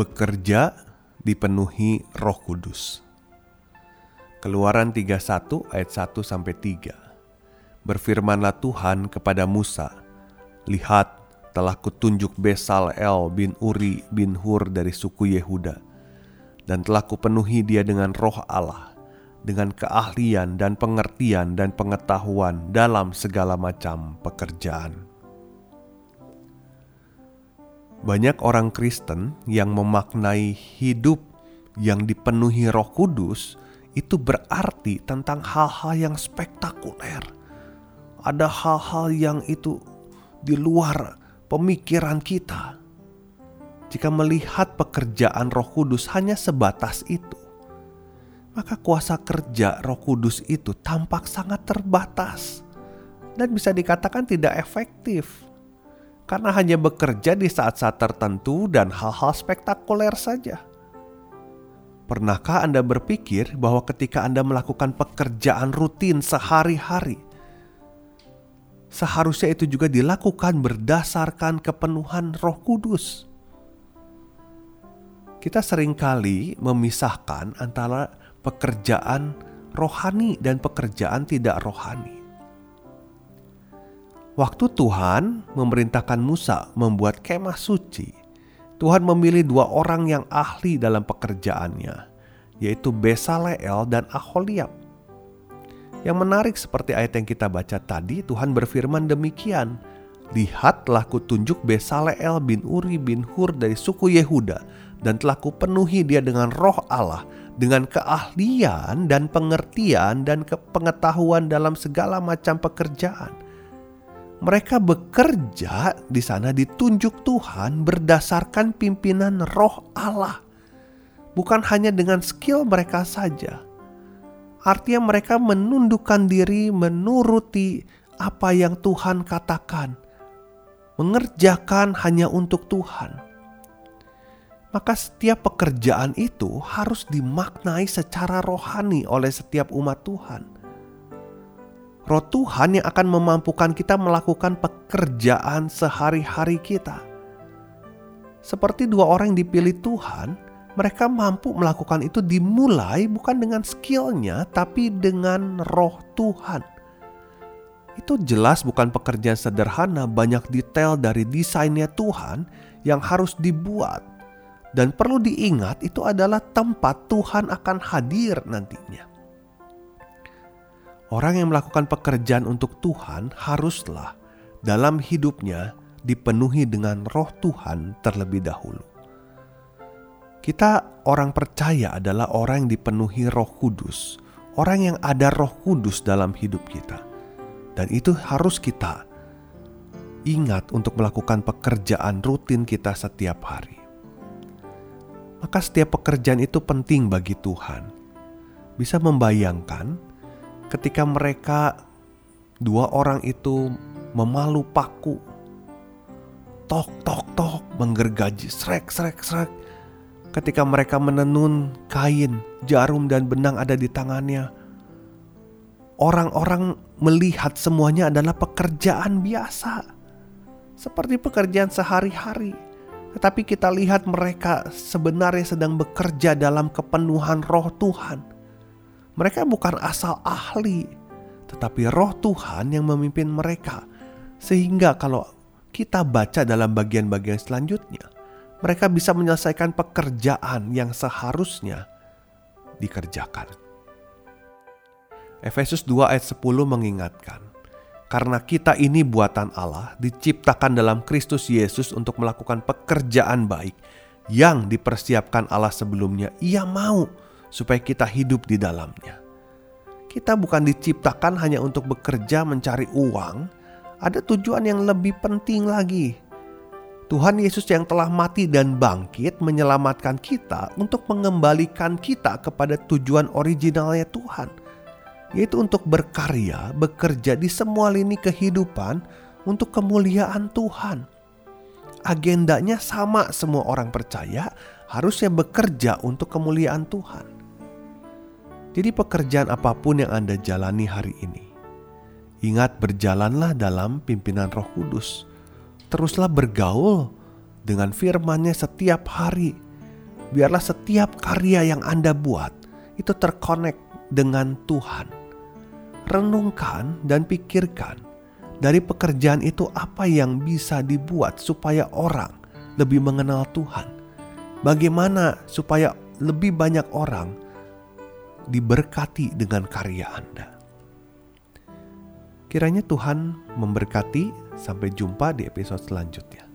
Bekerja dipenuhi Roh Kudus. Keluaran 31 ayat 1 sampai 3. Berfirmanlah Tuhan kepada Musa, "Lihat, telah kutunjuk El bin Uri bin Hur dari suku Yehuda, dan telah kupenuhi dia dengan roh Allah, dengan keahlian dan pengertian dan pengetahuan dalam segala macam pekerjaan." Banyak orang Kristen yang memaknai hidup yang dipenuhi Roh Kudus itu berarti tentang hal-hal yang spektakuler. Ada hal-hal yang itu di luar pemikiran kita. Jika melihat pekerjaan Roh Kudus hanya sebatas itu, maka kuasa kerja Roh Kudus itu tampak sangat terbatas dan bisa dikatakan tidak efektif karena hanya bekerja di saat-saat tertentu dan hal-hal spektakuler saja. Pernahkah Anda berpikir bahwa ketika Anda melakukan pekerjaan rutin sehari-hari, seharusnya itu juga dilakukan berdasarkan kepenuhan Roh Kudus? Kita sering kali memisahkan antara pekerjaan rohani dan pekerjaan tidak rohani. Waktu Tuhan memerintahkan Musa membuat kemah suci, Tuhan memilih dua orang yang ahli dalam pekerjaannya, yaitu Besaleel dan Aholiab. Yang menarik seperti ayat yang kita baca tadi, Tuhan berfirman demikian, Lihatlah kutunjuk Besaleel bin Uri bin Hur dari suku Yehuda, dan telah kupenuhi dia dengan roh Allah, dengan keahlian dan pengertian dan pengetahuan dalam segala macam pekerjaan mereka bekerja di sana ditunjuk Tuhan berdasarkan pimpinan Roh Allah, bukan hanya dengan skill mereka saja. Artinya, mereka menundukkan diri, menuruti apa yang Tuhan katakan, mengerjakan hanya untuk Tuhan. Maka, setiap pekerjaan itu harus dimaknai secara rohani oleh setiap umat Tuhan Roh Tuhan yang akan memampukan kita melakukan pekerjaan sehari-hari kita. Seperti dua orang yang dipilih Tuhan, mereka mampu melakukan itu dimulai bukan dengan skillnya, tapi dengan roh Tuhan. Itu jelas bukan pekerjaan sederhana, banyak detail dari desainnya Tuhan yang harus dibuat. Dan perlu diingat itu adalah tempat Tuhan akan hadir nantinya. Orang yang melakukan pekerjaan untuk Tuhan haruslah dalam hidupnya dipenuhi dengan roh Tuhan terlebih dahulu. Kita orang percaya adalah orang yang dipenuhi roh kudus, orang yang ada roh kudus dalam hidup kita. Dan itu harus kita ingat untuk melakukan pekerjaan rutin kita setiap hari. Maka setiap pekerjaan itu penting bagi Tuhan. Bisa membayangkan ketika mereka dua orang itu memalu paku tok tok tok menggergaji srek srek srek. Ketika mereka menenun kain jarum dan benang ada di tangannya orang-orang melihat semuanya adalah pekerjaan biasa seperti pekerjaan sehari-hari. Tetapi kita lihat mereka sebenarnya sedang bekerja dalam kepenuhan roh Tuhan mereka bukan asal ahli, tetapi roh Tuhan yang memimpin mereka. Sehingga kalau kita baca dalam bagian-bagian selanjutnya, mereka bisa menyelesaikan pekerjaan yang seharusnya dikerjakan. Efesus 2 ayat 10 mengingatkan, karena kita ini buatan Allah, diciptakan dalam Kristus Yesus untuk melakukan pekerjaan baik yang dipersiapkan Allah sebelumnya. Ia mau supaya kita hidup di dalamnya. Kita bukan diciptakan hanya untuk bekerja mencari uang ada tujuan yang lebih penting lagi. Tuhan Yesus yang telah mati dan bangkit menyelamatkan kita untuk mengembalikan kita kepada tujuan originalnya Tuhan, yaitu untuk berkarya, bekerja di semua lini kehidupan untuk kemuliaan Tuhan. Agendanya sama semua orang percaya, harusnya bekerja untuk kemuliaan Tuhan. Jadi pekerjaan apa pun yang Anda jalani hari ini, ingat berjalanlah dalam pimpinan Roh Kudus teruslah bergaul dengan firman-Nya setiap hari. Biarlah setiap karya yang Anda buat itu terkonek dengan Tuhan. Renungkan dan pikirkan dari pekerjaan itu apa yang bisa dibuat supaya orang lebih mengenal Tuhan. Bagaimana supaya lebih banyak orang diberkati dengan karya Anda. Kiranya Tuhan memberkati Sampai jumpa di episode selanjutnya.